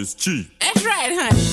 is cheap. That's right, honey.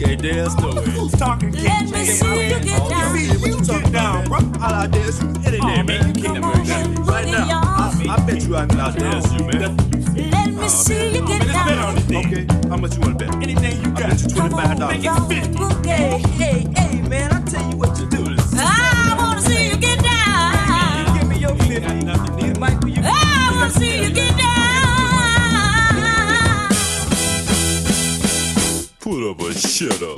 Okay, there's no. Who's talking? Let me see you get down. Let me see you get down, bro. I'll dance you any day, man. You can't Right now, I bet you I can outdance you, man. Let me see you get down. Okay, how much you want to bet? Anything you got. I bet you 25 dollars. Make it 50. Okay, hey, hey. Shut up.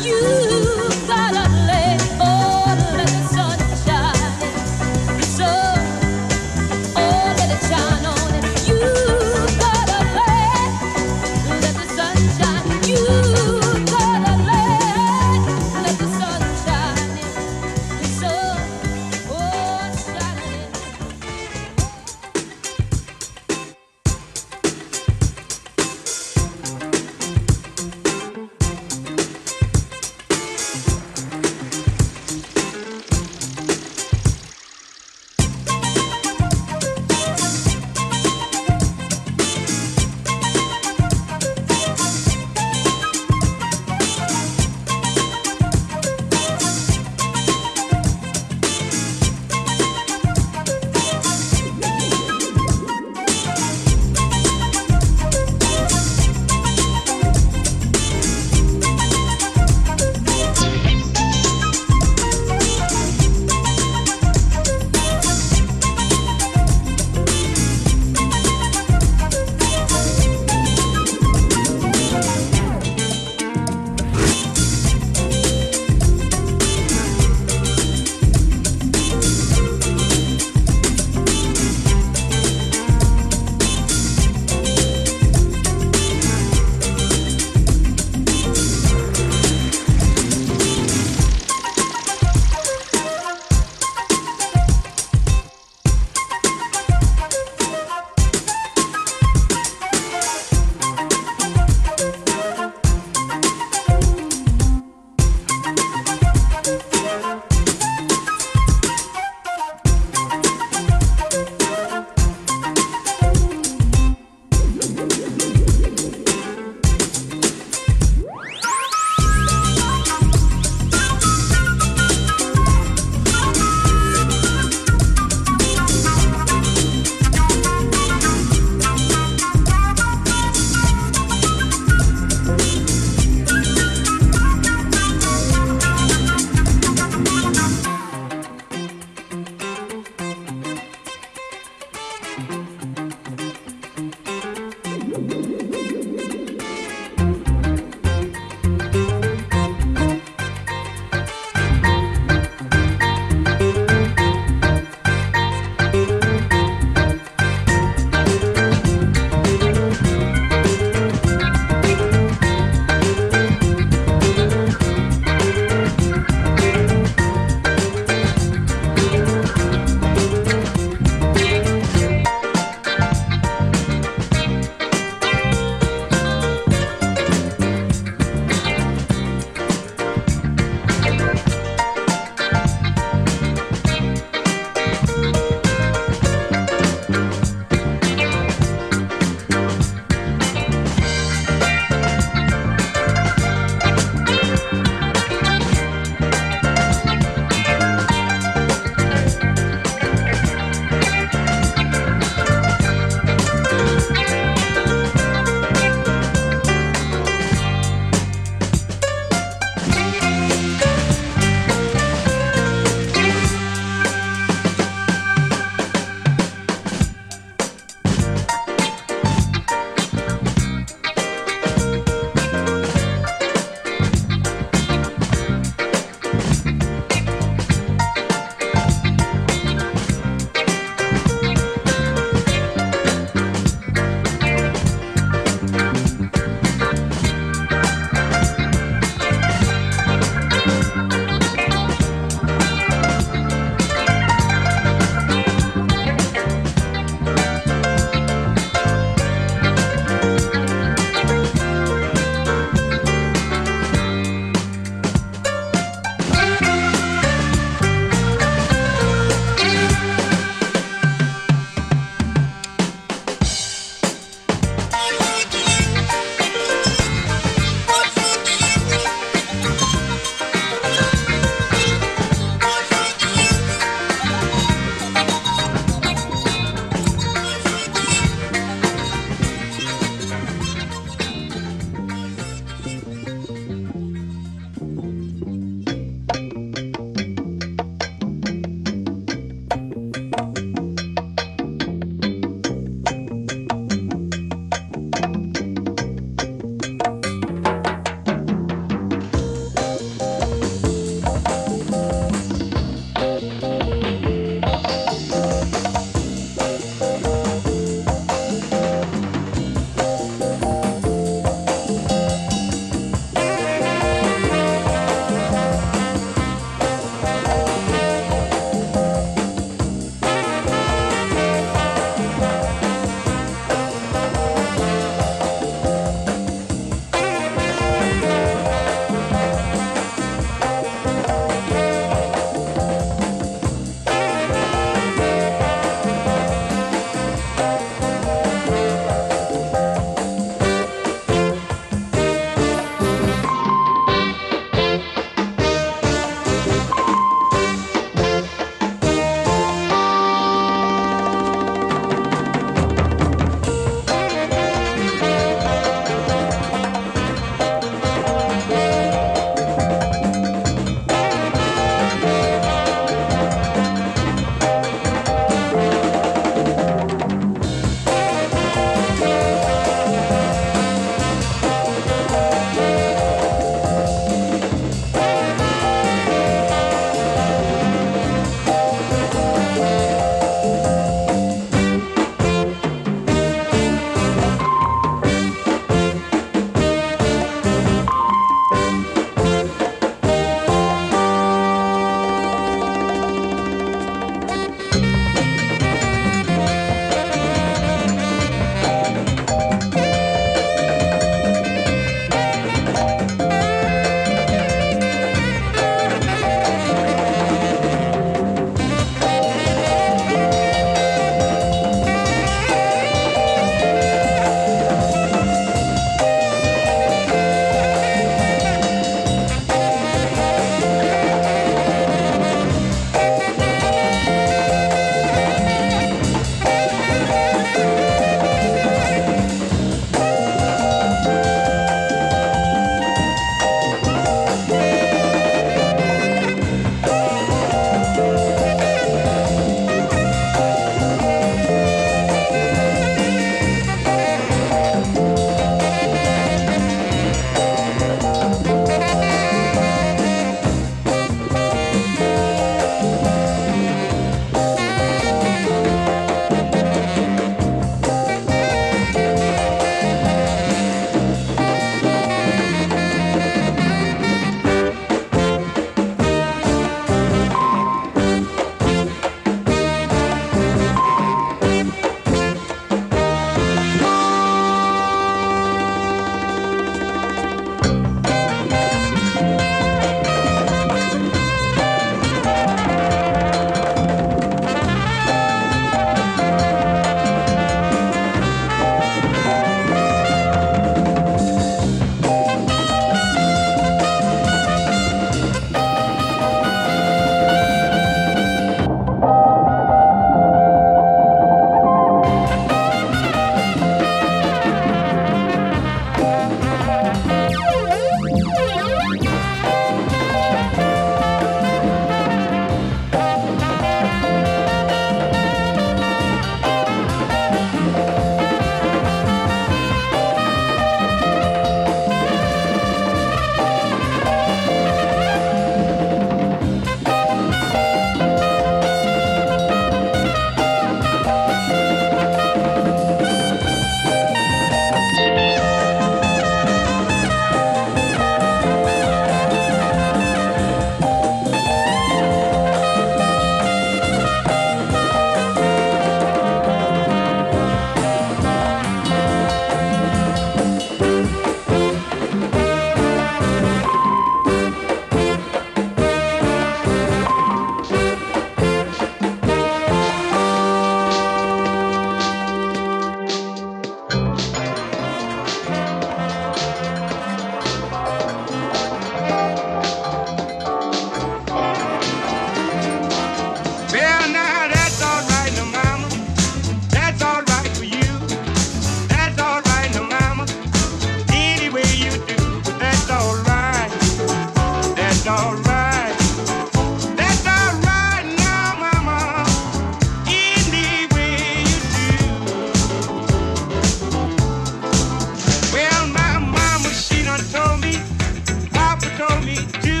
told me to